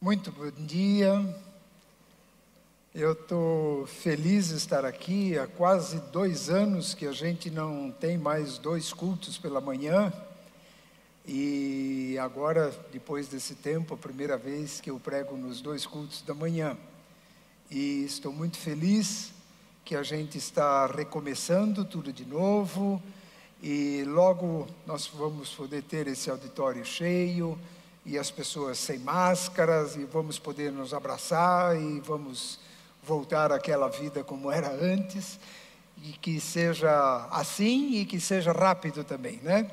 Muito bom dia. Eu estou feliz de estar aqui. Há quase dois anos que a gente não tem mais dois cultos pela manhã. E agora, depois desse tempo, a primeira vez que eu prego nos dois cultos da manhã. E estou muito feliz que a gente está recomeçando tudo de novo. E logo nós vamos poder ter esse auditório cheio e as pessoas sem máscaras e vamos poder nos abraçar e vamos voltar àquela vida como era antes e que seja assim e que seja rápido também, né?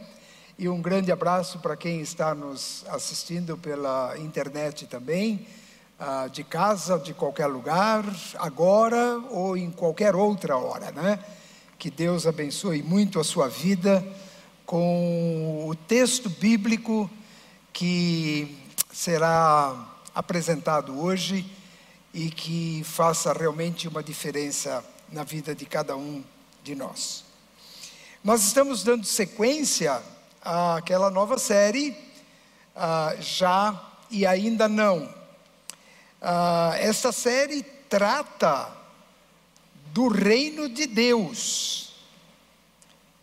E um grande abraço para quem está nos assistindo pela internet também, ah, de casa, de qualquer lugar, agora ou em qualquer outra hora, né? Que Deus abençoe muito a sua vida com o texto bíblico que será apresentado hoje e que faça realmente uma diferença na vida de cada um de nós. Nós estamos dando sequência àquela nova série, uh, Já e Ainda Não. Essa série trata do reino de Deus.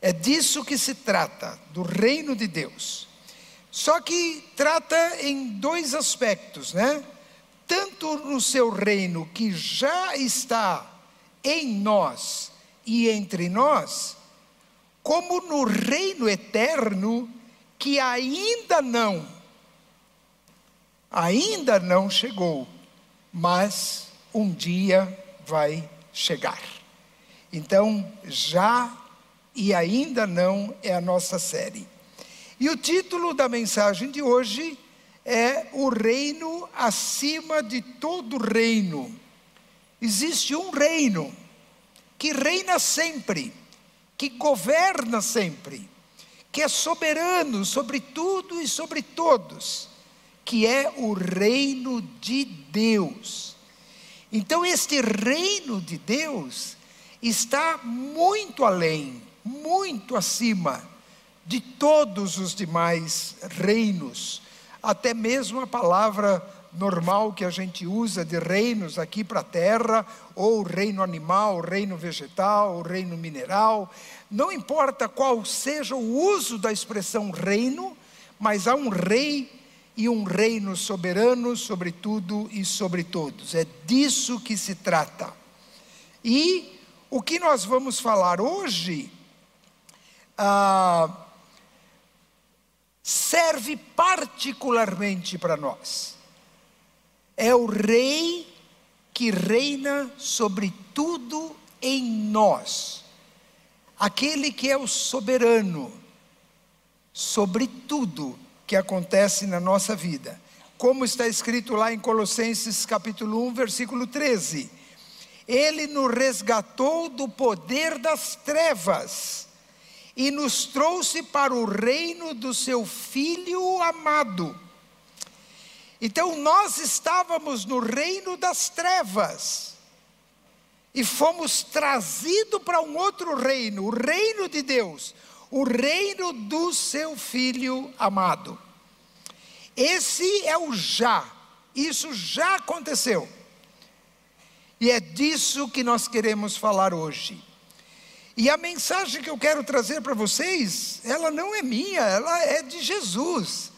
É disso que se trata, do reino de Deus. Só que trata em dois aspectos, né? tanto no seu reino que já está em nós e entre nós, como no reino eterno que ainda não, ainda não chegou, mas um dia vai chegar. Então, já e ainda não é a nossa série. E o título da mensagem de hoje é o reino acima de todo reino. Existe um reino que reina sempre, que governa sempre, que é soberano sobre tudo e sobre todos, que é o reino de Deus. Então, este reino de Deus está muito além, muito acima de todos os demais reinos até mesmo a palavra normal que a gente usa de reinos aqui para a terra, ou reino animal, reino vegetal, reino mineral, não importa qual seja o uso da expressão reino, mas há um rei e um reino soberano sobre tudo e sobre todos. É disso que se trata. E o que nós vamos falar hoje, ah, serve particularmente para nós. É o Rei que reina sobre tudo em nós, aquele que é o soberano sobre tudo que acontece na nossa vida. Como está escrito lá em Colossenses capítulo 1, versículo 13. Ele nos resgatou do poder das trevas e nos trouxe para o reino do seu Filho amado. Então nós estávamos no reino das trevas e fomos trazidos para um outro reino, o reino de Deus, o reino do seu Filho amado. Esse é o já, isso já aconteceu. E é disso que nós queremos falar hoje. E a mensagem que eu quero trazer para vocês, ela não é minha, ela é de Jesus.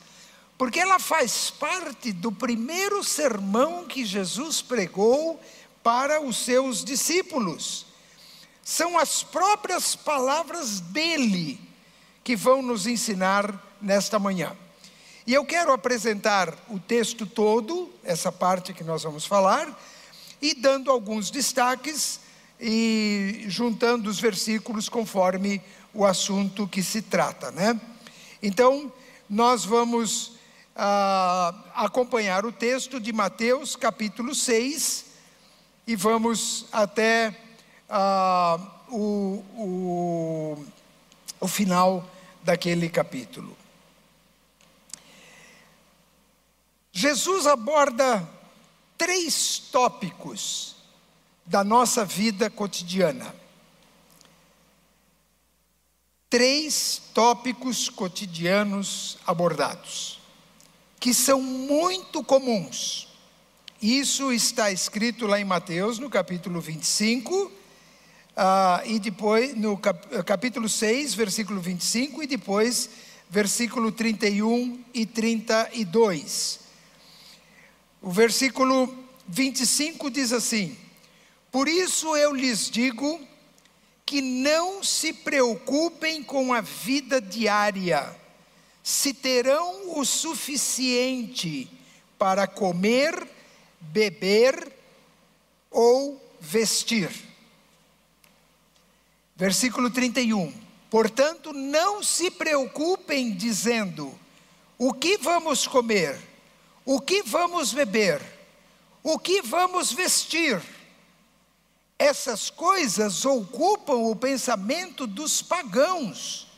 Porque ela faz parte do primeiro sermão que Jesus pregou para os seus discípulos. São as próprias palavras dele que vão nos ensinar nesta manhã. E eu quero apresentar o texto todo, essa parte que nós vamos falar, e dando alguns destaques e juntando os versículos conforme o assunto que se trata, né? Então, nós vamos ah, acompanhar o texto de Mateus capítulo 6 e vamos até ah, o, o, o final daquele capítulo. Jesus aborda três tópicos da nossa vida cotidiana. Três tópicos cotidianos abordados, que são muito comuns Isso está escrito lá em Mateus, no capítulo 25, uh, ah, e depois no cap capítulo 6, versículo 25, e depois versículo 31 e 32. O versículo 25 diz assim: Por isso eu lhes digo que não se preocupem com a vida diária, se terão o suficiente para comer, beber ou vestir. Versículo 31. Portanto, não se preocupem dizendo: o que vamos comer, o que vamos beber, o que vamos vestir essas coisas ocupam o pensamento dos pagãos,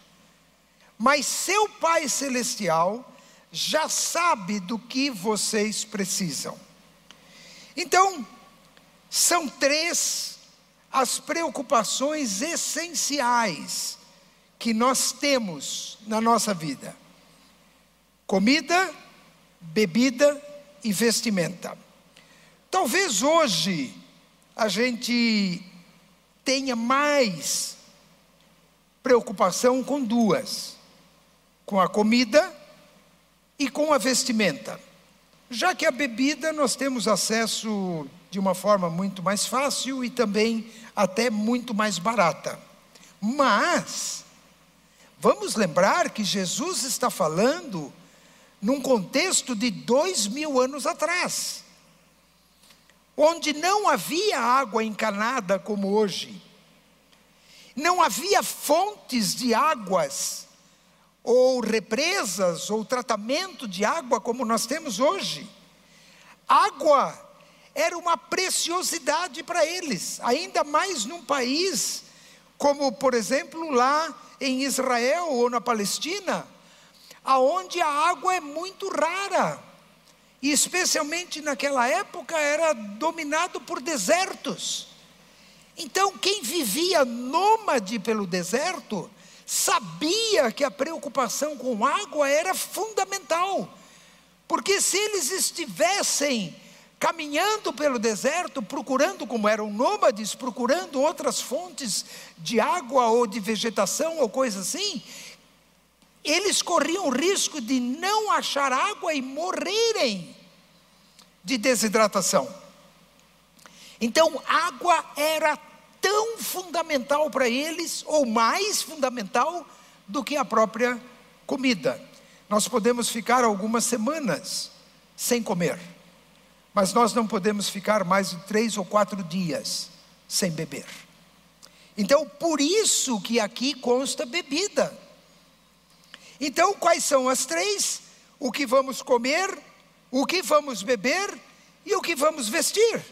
mas seu Pai Celestial já sabe do que vocês precisam. Então, são três as preocupações essenciais que nós temos na nossa vida: comida, bebida e vestimenta. Talvez hoje, a gente tenha mais preocupação com duas: com a comida e com a vestimenta. Já que a bebida nós temos acesso de uma forma muito mais fácil e também até muito mais barata. Mas, vamos lembrar que Jesus está falando num contexto de dois mil anos atrás onde não havia água encanada como hoje, não havia fontes de águas, ou represas, ou tratamento de água como nós temos hoje. Água era uma preciosidade para eles, ainda mais num país como, por exemplo, lá em Israel ou na Palestina, aonde a água é muito rara e especialmente naquela época era dominado por desertos. Então, quem vivia nômade pelo deserto sabia que a preocupação com água era fundamental, porque se eles estivessem caminhando pelo deserto, procurando, como eram nômades, procurando outras fontes de água ou de vegetação ou coisa assim, eles corriam o risco de não achar água e morrerem de desidratação. Então, água era tão fundamental para eles, ou mais fundamental, do que a própria comida. Nós podemos ficar algumas semanas sem comer, mas nós não podemos ficar mais de três ou quatro dias sem beber. Então, por isso que aqui consta bebida. Então, quais são as três? O que vamos comer, o que vamos beber e o que vamos vestir.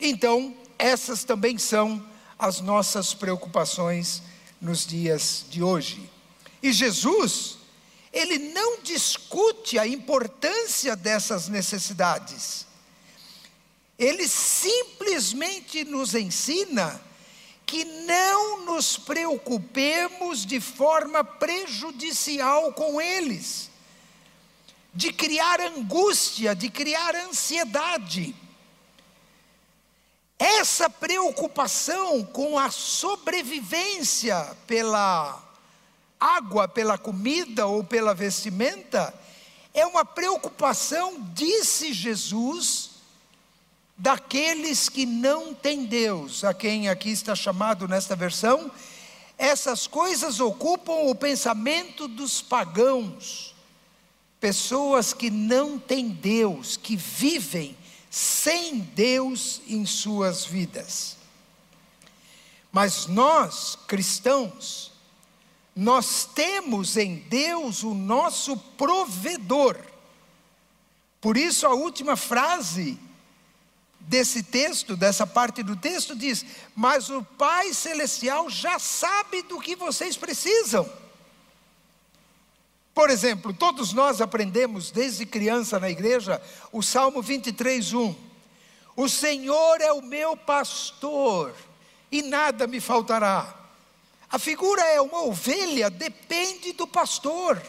Então, essas também são as nossas preocupações nos dias de hoje. E Jesus, ele não discute a importância dessas necessidades. Ele simplesmente nos ensina que não nos preocupemos de forma prejudicial com eles, de criar angústia, de criar ansiedade. Essa preocupação com a sobrevivência pela água, pela comida ou pela vestimenta, é uma preocupação, disse Jesus, daqueles que não têm Deus, a quem aqui está chamado nesta versão, essas coisas ocupam o pensamento dos pagãos, pessoas que não têm Deus, que vivem sem Deus em suas vidas. Mas nós, cristãos, nós temos em Deus o nosso provedor. Por isso a última frase desse texto, dessa parte do texto, diz: Mas o Pai Celestial já sabe do que vocês precisam. Por exemplo, todos nós aprendemos desde criança na igreja o Salmo 23, 1. O Senhor é o meu pastor e nada me faltará. A figura é uma ovelha, depende do pastor.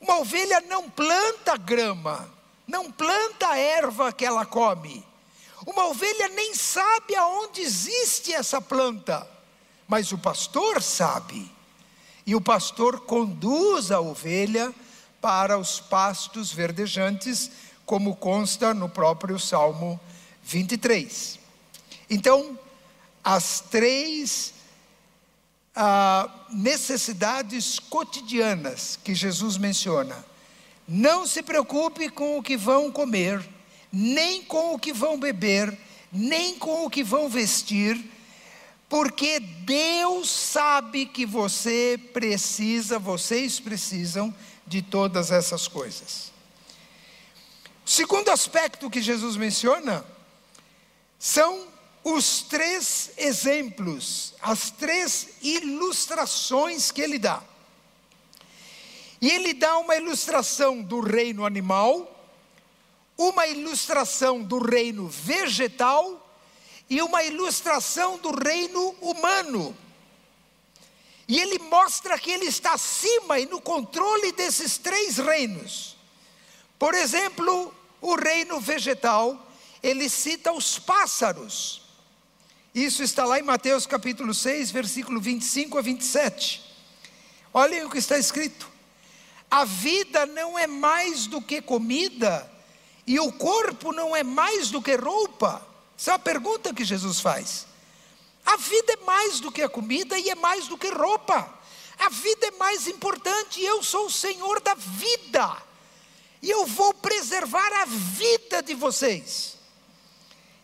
Uma ovelha não planta grama, não planta erva que ela come. Uma ovelha nem sabe aonde existe essa planta, mas o pastor sabe. E o pastor conduz a ovelha para os pastos verdejantes, como consta no próprio Salmo 23. Então, as três ah, necessidades cotidianas que Jesus menciona. Não se preocupe com o que vão comer, nem com o que vão beber, nem com o que vão vestir, porque Deus sabe que você precisa, vocês precisam de todas essas coisas. O segundo aspecto que Jesus menciona são os três exemplos, as três ilustrações que ele dá. E ele dá uma ilustração do reino animal, uma ilustração do reino vegetal e uma ilustração do reino humano. E ele mostra que ele está acima e no controle desses três reinos. Por exemplo, o reino vegetal, ele cita os pássaros. Isso está lá em Mateus capítulo 6, versículo 25 a 27. Olhem o que está escrito: A vida não é mais do que comida, e o corpo não é mais do que roupa. Essa é a pergunta que Jesus faz. A vida é mais do que a comida e é mais do que roupa. A vida é mais importante, eu sou o Senhor da vida. E eu vou preservar a vida de vocês.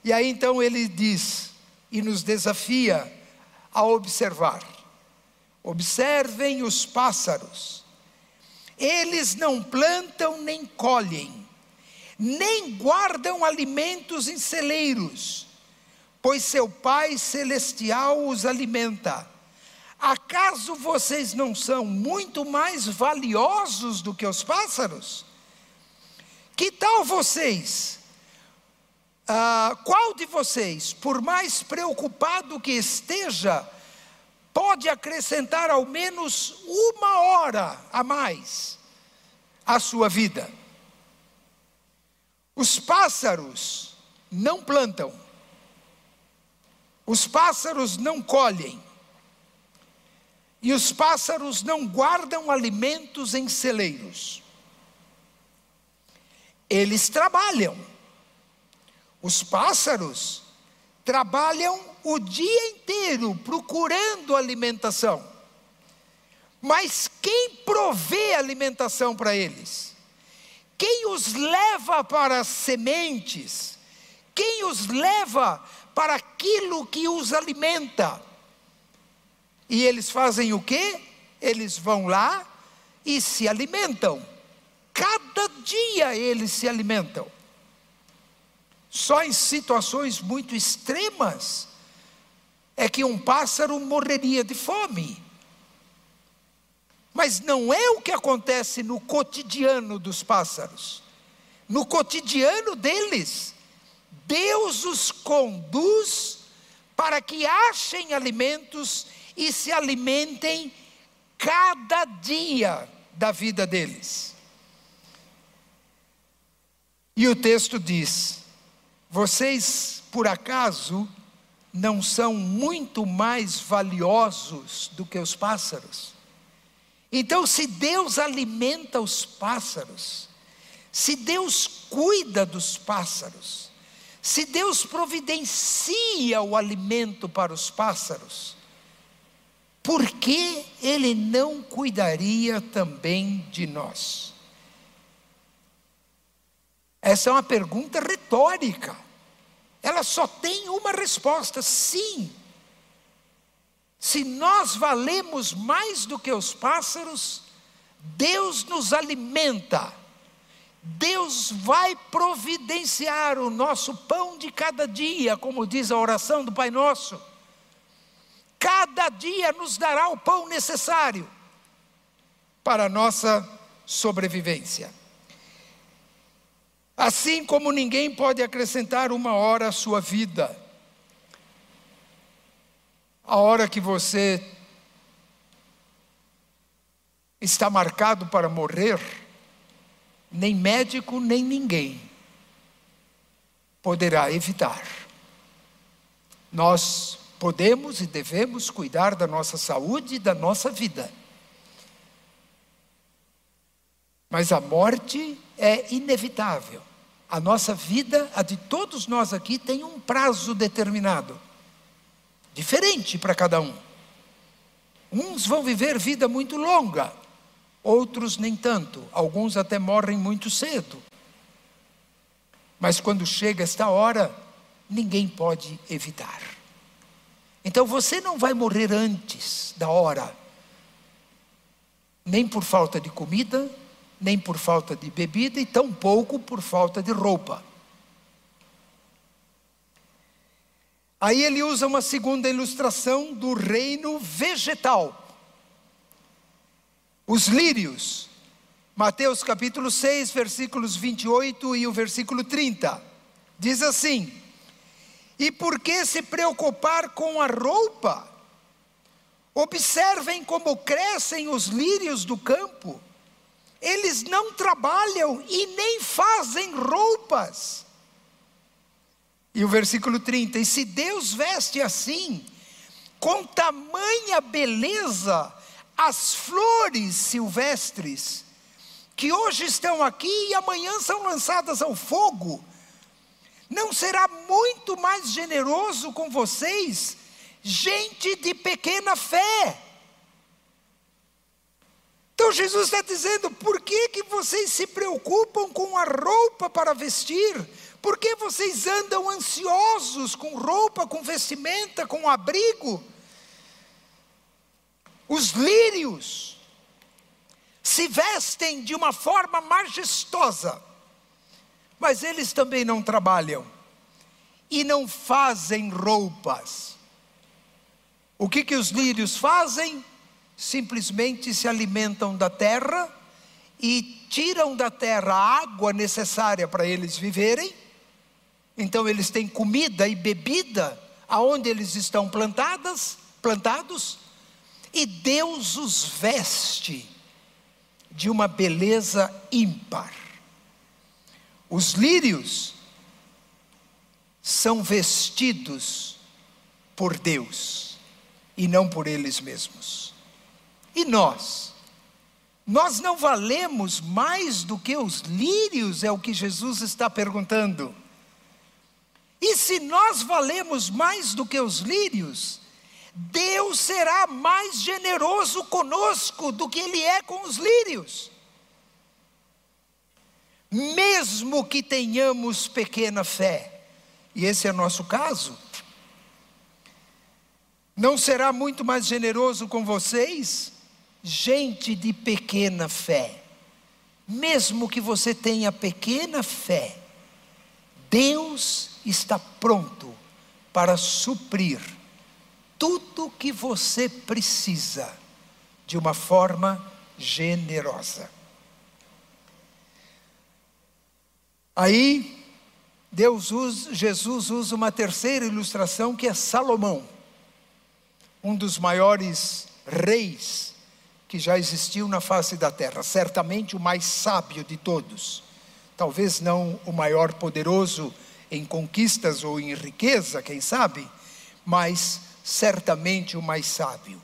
E aí então ele diz: e nos desafia a observar. Observem os pássaros. Eles não plantam nem colhem, nem guardam alimentos em celeiros, pois seu Pai celestial os alimenta. Acaso vocês não são muito mais valiosos do que os pássaros? Que tal vocês? Ah, qual de vocês, por mais preocupado que esteja, pode acrescentar ao menos uma hora a mais à sua vida? Os pássaros não plantam, os pássaros não colhem, e os pássaros não guardam alimentos em celeiros. Eles trabalham os pássaros trabalham o dia inteiro procurando alimentação. Mas quem provê alimentação para eles? Quem os leva para as sementes? Quem os leva para aquilo que os alimenta? E eles fazem o quê? Eles vão lá e se alimentam. Cada dia eles se alimentam. Só em situações muito extremas é que um pássaro morreria de fome. Mas não é o que acontece no cotidiano dos pássaros. No cotidiano deles, Deus os conduz para que achem alimentos e se alimentem cada dia da vida deles. E o texto diz: vocês, por acaso, não são muito mais valiosos do que os pássaros? Então, se Deus alimenta os pássaros, se Deus cuida dos pássaros, se Deus providencia o alimento para os pássaros, por que Ele não cuidaria também de nós? Essa é uma pergunta retórica. Ela só tem uma resposta: sim. Se nós valemos mais do que os pássaros, Deus nos alimenta. Deus vai providenciar o nosso pão de cada dia, como diz a oração do Pai Nosso. Cada dia nos dará o pão necessário para a nossa sobrevivência. Assim como ninguém pode acrescentar uma hora à sua vida, a hora que você está marcado para morrer, nem médico, nem ninguém poderá evitar. Nós podemos e devemos cuidar da nossa saúde e da nossa vida. Mas a morte é inevitável. A nossa vida, a de todos nós aqui, tem um prazo determinado, diferente para cada um. Uns vão viver vida muito longa, outros nem tanto, alguns até morrem muito cedo. Mas quando chega esta hora, ninguém pode evitar. Então você não vai morrer antes da hora, nem por falta de comida, nem por falta de bebida e tampouco por falta de roupa. Aí ele usa uma segunda ilustração do reino vegetal. Os lírios. Mateus capítulo 6, versículos 28 e o versículo 30. Diz assim: E por que se preocupar com a roupa? Observem como crescem os lírios do campo. Eles não trabalham e nem fazem roupas. E o versículo 30: E se Deus veste assim, com tamanha beleza, as flores silvestres, que hoje estão aqui e amanhã são lançadas ao fogo, não será muito mais generoso com vocês, gente de pequena fé? Então Jesus está dizendo: por que, que vocês se preocupam com a roupa para vestir? Por que vocês andam ansiosos com roupa, com vestimenta, com abrigo? Os lírios se vestem de uma forma majestosa, mas eles também não trabalham e não fazem roupas. O que, que os lírios fazem? Simplesmente se alimentam da terra e tiram da terra a água necessária para eles viverem então eles têm comida e bebida aonde eles estão plantadas, plantados, e Deus os veste de uma beleza ímpar. Os lírios são vestidos por Deus e não por eles mesmos. E nós? Nós não valemos mais do que os lírios, é o que Jesus está perguntando. E se nós valemos mais do que os lírios, Deus será mais generoso conosco do que Ele é com os lírios. Mesmo que tenhamos pequena fé, e esse é nosso caso, não será muito mais generoso com vocês? Gente de pequena fé, mesmo que você tenha pequena fé, Deus está pronto para suprir tudo que você precisa de uma forma generosa. Aí, Deus usa, Jesus usa uma terceira ilustração que é Salomão, um dos maiores reis que já existiu na face da terra, certamente o mais sábio de todos, talvez não o maior poderoso em conquistas ou em riqueza, quem sabe, mas certamente o mais sábio.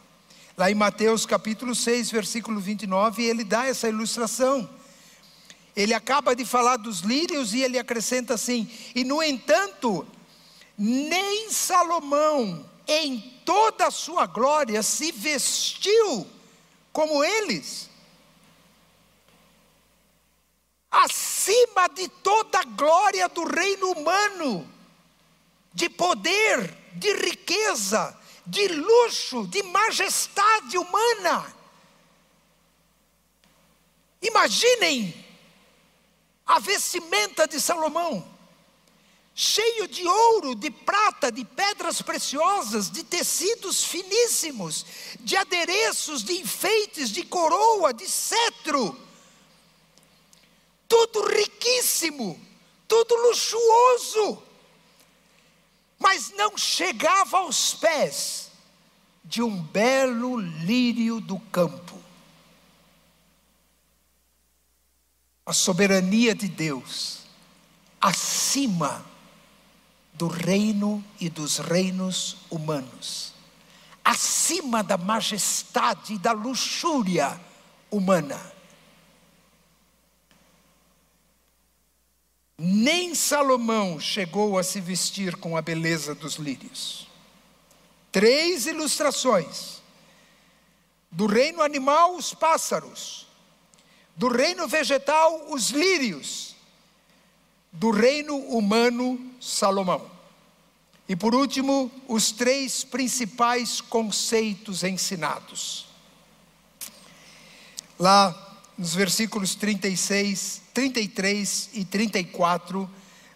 Lá em Mateus capítulo 6, versículo 29, ele dá essa ilustração. Ele acaba de falar dos lírios e ele acrescenta assim: e no entanto, nem Salomão, em toda a sua glória, se vestiu como eles. Acima de toda a glória do reino humano, de poder, de riqueza, de luxo, de majestade humana. Imaginem a vestimenta de Salomão, cheio de ouro, de prata, de pedras preciosas, de tecidos finíssimos, de adereços, de enfeites, de coroa, de cetro tudo riquíssimo, tudo luxuoso, mas não chegava aos pés de um belo lírio do campo. A soberania de Deus, acima do reino e dos reinos humanos, acima da majestade e da luxúria humana. Nem Salomão chegou a se vestir com a beleza dos lírios. Três ilustrações. Do reino animal, os pássaros. Do reino vegetal, os lírios. Do reino humano, Salomão. E por último, os três principais conceitos ensinados. Lá nos versículos 36, 33 e 34,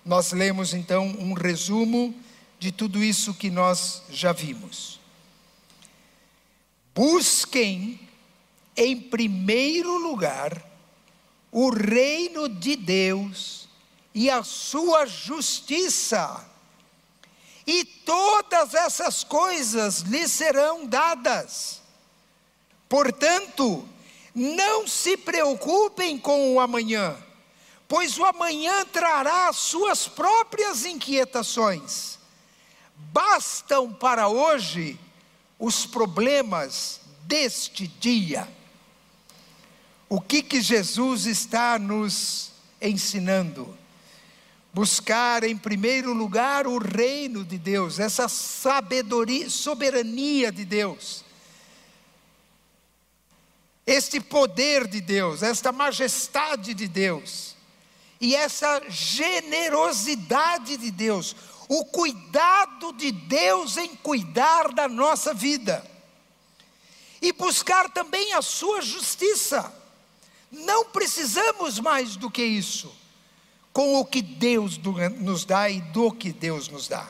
nós lemos então um resumo de tudo isso que nós já vimos. Busquem em primeiro lugar o reino de Deus e a sua justiça, e todas essas coisas lhes serão dadas. Portanto, não se preocupem com o amanhã, pois o amanhã trará suas próprias inquietações. Bastam para hoje os problemas deste dia. O que que Jesus está nos ensinando? Buscar em primeiro lugar o reino de Deus, essa sabedoria, soberania de Deus este poder de Deus, esta majestade de Deus, e essa generosidade de Deus, o cuidado de Deus em cuidar da nossa vida, e buscar também a sua justiça. Não precisamos mais do que isso, com o que Deus nos dá e do que Deus nos dá.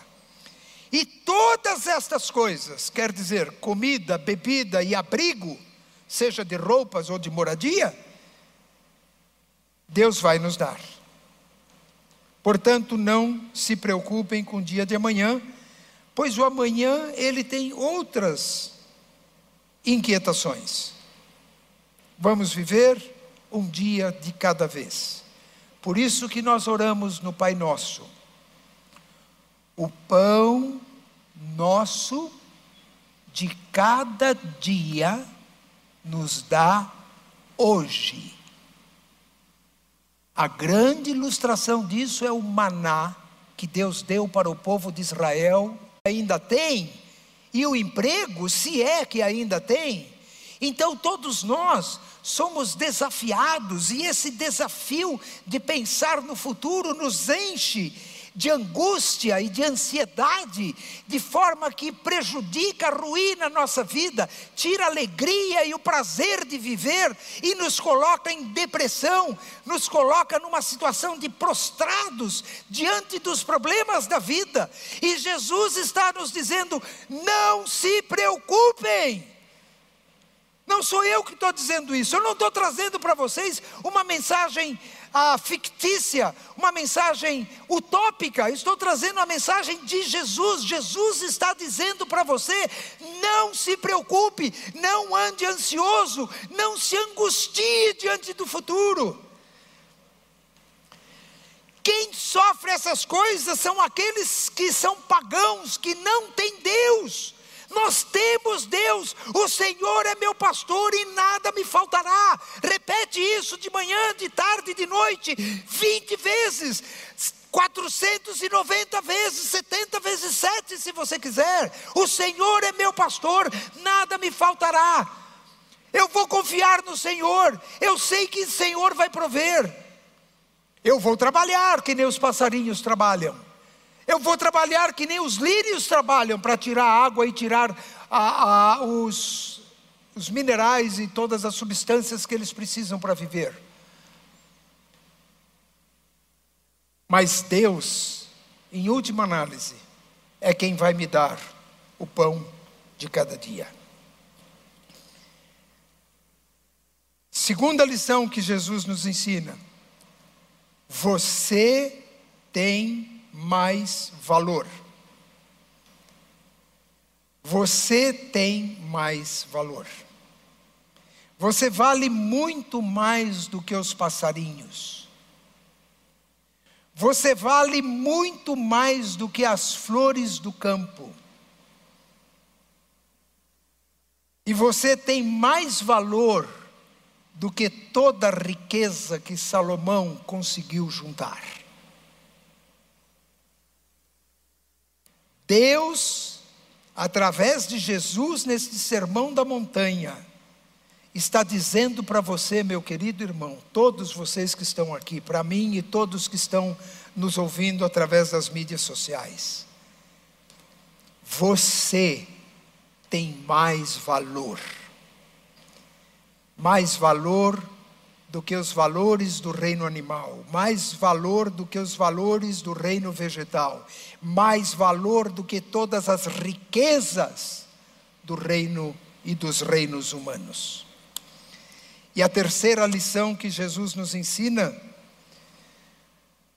E todas estas coisas, quer dizer, comida, bebida e abrigo, seja de roupas ou de moradia, Deus vai nos dar. Portanto, não se preocupem com o dia de amanhã, pois o amanhã ele tem outras inquietações. Vamos viver um dia de cada vez. Por isso que nós oramos no Pai Nosso. O pão nosso de cada dia nos dá hoje. A grande ilustração disso é o maná que Deus deu para o povo de Israel, ainda tem, e o emprego, se é que ainda tem. Então todos nós somos desafiados, e esse desafio de pensar no futuro nos enche de angústia e de ansiedade, de forma que prejudica, arruína a nossa vida, tira a alegria e o prazer de viver e nos coloca em depressão, nos coloca numa situação de prostrados diante dos problemas da vida. E Jesus está nos dizendo: não se preocupem. Não sou eu que estou dizendo isso, eu não estou trazendo para vocês uma mensagem ah, fictícia, uma mensagem utópica, estou trazendo a mensagem de Jesus. Jesus está dizendo para você: não se preocupe, não ande ansioso, não se angustie diante do futuro. Quem sofre essas coisas são aqueles que são pagãos, que não têm Deus. Nós temos Deus, o Senhor é meu pastor e nada me faltará. Repete isso de manhã, de tarde, de noite, 20 vezes. 490 vezes, 70 vezes 7, se você quiser. O Senhor é meu pastor, nada me faltará. Eu vou confiar no Senhor, eu sei que o Senhor vai prover. Eu vou trabalhar, que nem os passarinhos trabalham. Eu vou trabalhar que nem os lírios trabalham para tirar água e tirar a, a, os, os minerais e todas as substâncias que eles precisam para viver. Mas Deus, em última análise, é quem vai me dar o pão de cada dia. Segunda lição que Jesus nos ensina: você tem mais valor. Você tem mais valor. Você vale muito mais do que os passarinhos. Você vale muito mais do que as flores do campo. E você tem mais valor do que toda a riqueza que Salomão conseguiu juntar. Deus, através de Jesus, neste sermão da montanha, está dizendo para você, meu querido irmão, todos vocês que estão aqui, para mim e todos que estão nos ouvindo através das mídias sociais, você tem mais valor, mais valor do que os valores do reino animal, mais valor do que os valores do reino vegetal, mais valor do que todas as riquezas do reino e dos reinos humanos. E a terceira lição que Jesus nos ensina: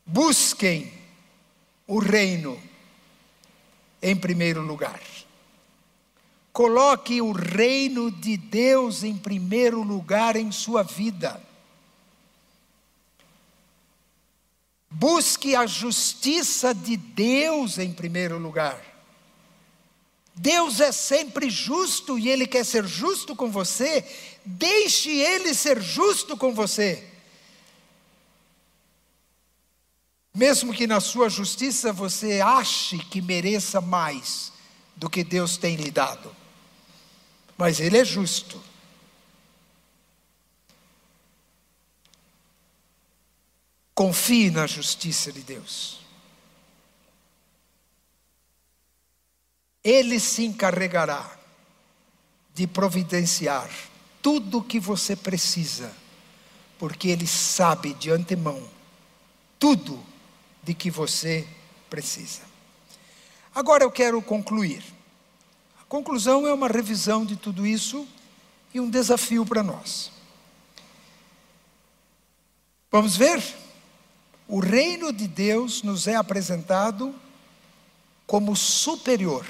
busquem o reino em primeiro lugar. Coloque o reino de Deus em primeiro lugar em sua vida. Busque a justiça de Deus em primeiro lugar. Deus é sempre justo e Ele quer ser justo com você, deixe Ele ser justo com você. Mesmo que na sua justiça você ache que mereça mais do que Deus tem lhe dado, mas Ele é justo. Confie na justiça de Deus. Ele se encarregará de providenciar tudo o que você precisa, porque Ele sabe de antemão tudo de que você precisa. Agora eu quero concluir. A conclusão é uma revisão de tudo isso e um desafio para nós. Vamos ver? O reino de Deus nos é apresentado como superior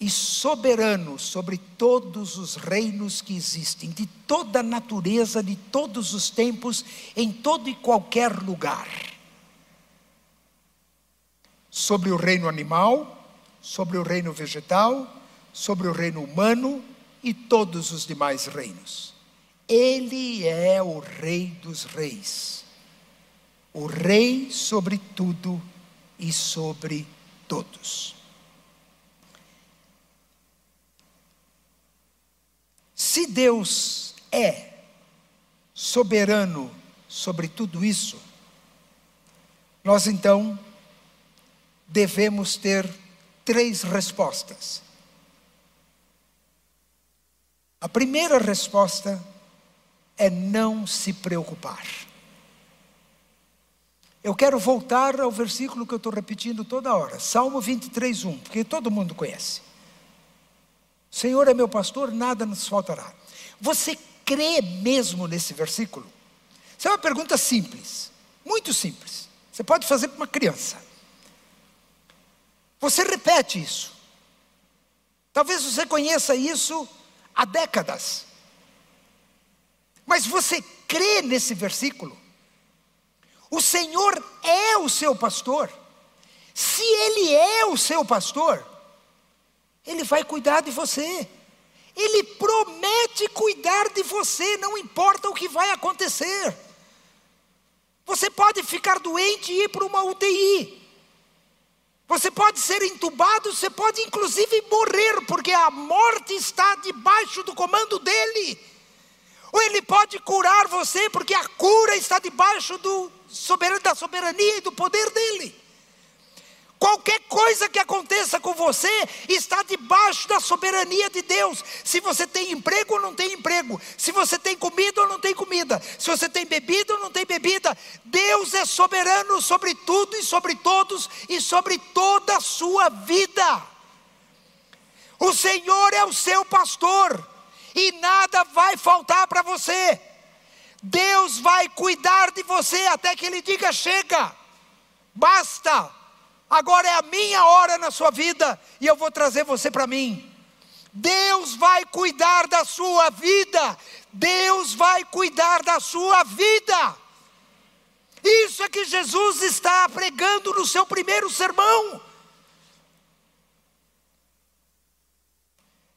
e soberano sobre todos os reinos que existem, de toda a natureza, de todos os tempos, em todo e qualquer lugar. Sobre o reino animal, sobre o reino vegetal, sobre o reino humano e todos os demais reinos. Ele é o Rei dos Reis, o Rei sobre tudo e sobre todos. Se Deus é soberano sobre tudo isso, nós então devemos ter três respostas. A primeira resposta é não se preocupar. Eu quero voltar ao versículo que eu estou repetindo toda hora, Salmo 23, 1, porque todo mundo conhece. Senhor é meu pastor, nada nos faltará. Você crê mesmo nesse versículo? Isso é uma pergunta simples, muito simples. Você pode fazer para uma criança. Você repete isso. Talvez você conheça isso há décadas. Mas você crê nesse versículo? O Senhor é o seu pastor. Se Ele é o seu pastor, ele vai cuidar de você. Ele promete cuidar de você, não importa o que vai acontecer. Você pode ficar doente e ir para uma UTI. Você pode ser entubado, você pode inclusive morrer, porque a morte está debaixo do comando dele. Ou ele pode curar você, porque a cura está debaixo do, da soberania e do poder dele. Qualquer coisa que aconteça com você está debaixo da soberania de Deus. Se você tem emprego ou não tem emprego, se você tem comida ou não tem comida, se você tem bebida ou não tem bebida, Deus é soberano sobre tudo e sobre todos e sobre toda a sua vida. O Senhor é o seu pastor e nada vai faltar para você. Deus vai cuidar de você até que Ele diga: chega, basta agora é a minha hora na sua vida e eu vou trazer você para mim. Deus vai cuidar da sua vida, Deus vai cuidar da sua vida. Isso é que Jesus está pregando no seu primeiro sermão.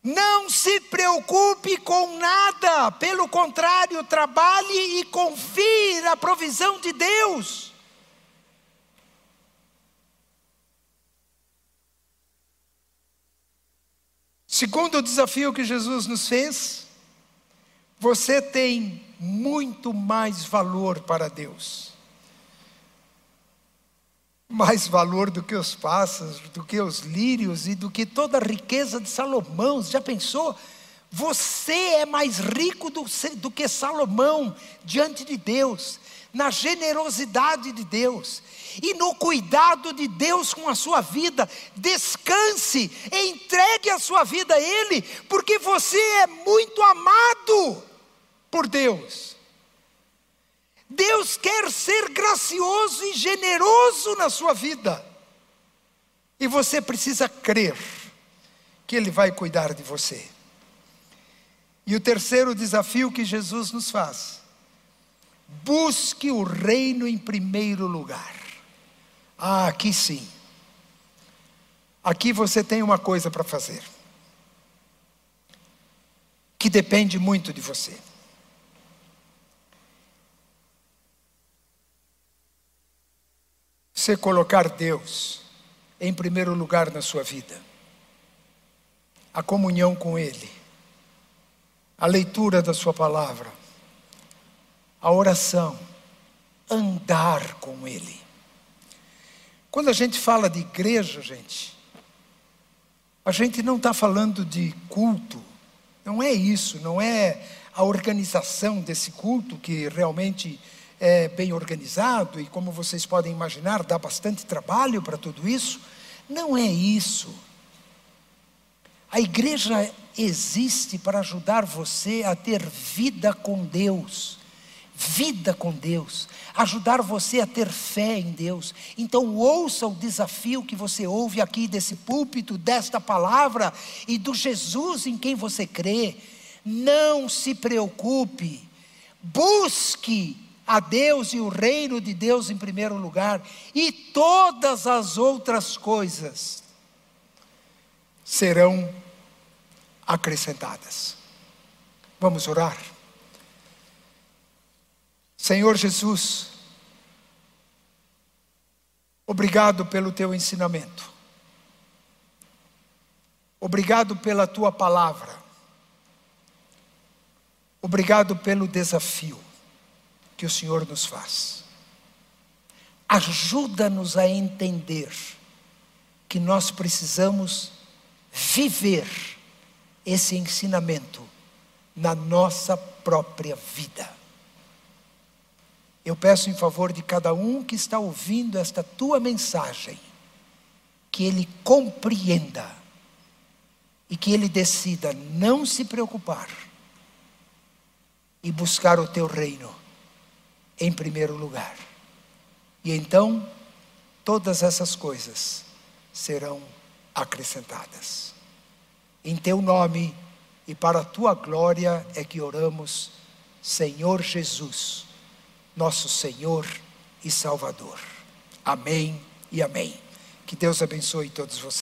Não se preocupe com nada, pelo contrário, trabalhe e confie na provisão de Deus. Segundo o desafio que Jesus nos fez, você tem muito mais valor para Deus. Mais valor do que os pássaros, do que os lírios e do que toda a riqueza de Salomão. Já pensou? Você é mais rico do, do que Salomão diante de Deus, na generosidade de Deus e no cuidado de Deus com a sua vida. Descanse, entregue a sua vida a Ele, porque você é muito amado por Deus. Deus quer ser gracioso e generoso na sua vida. E você precisa crer que Ele vai cuidar de você. E o terceiro desafio que Jesus nos faz: busque o reino em primeiro lugar. Ah, aqui sim. Aqui você tem uma coisa para fazer, que depende muito de você. Você colocar Deus em primeiro lugar na sua vida, a comunhão com Ele, a leitura da Sua palavra, a oração, andar com Ele. Quando a gente fala de igreja, gente, a gente não está falando de culto, não é isso, não é a organização desse culto que realmente é, bem organizado e, como vocês podem imaginar, dá bastante trabalho para tudo isso. Não é isso. A igreja existe para ajudar você a ter vida com Deus. Vida com Deus, ajudar você a ter fé em Deus. Então, ouça o desafio que você ouve aqui desse púlpito, desta palavra e do Jesus em quem você crê. Não se preocupe, busque a Deus e o reino de Deus em primeiro lugar, e todas as outras coisas serão acrescentadas. Vamos orar? Senhor Jesus, obrigado pelo teu ensinamento, obrigado pela tua palavra, obrigado pelo desafio que o Senhor nos faz. Ajuda-nos a entender que nós precisamos viver esse ensinamento na nossa própria vida. Eu peço em favor de cada um que está ouvindo esta tua mensagem, que ele compreenda e que ele decida não se preocupar e buscar o teu reino em primeiro lugar. E então, todas essas coisas serão acrescentadas. Em teu nome e para a tua glória é que oramos, Senhor Jesus, nosso Senhor e Salvador. Amém e amém. Que Deus abençoe todos vocês.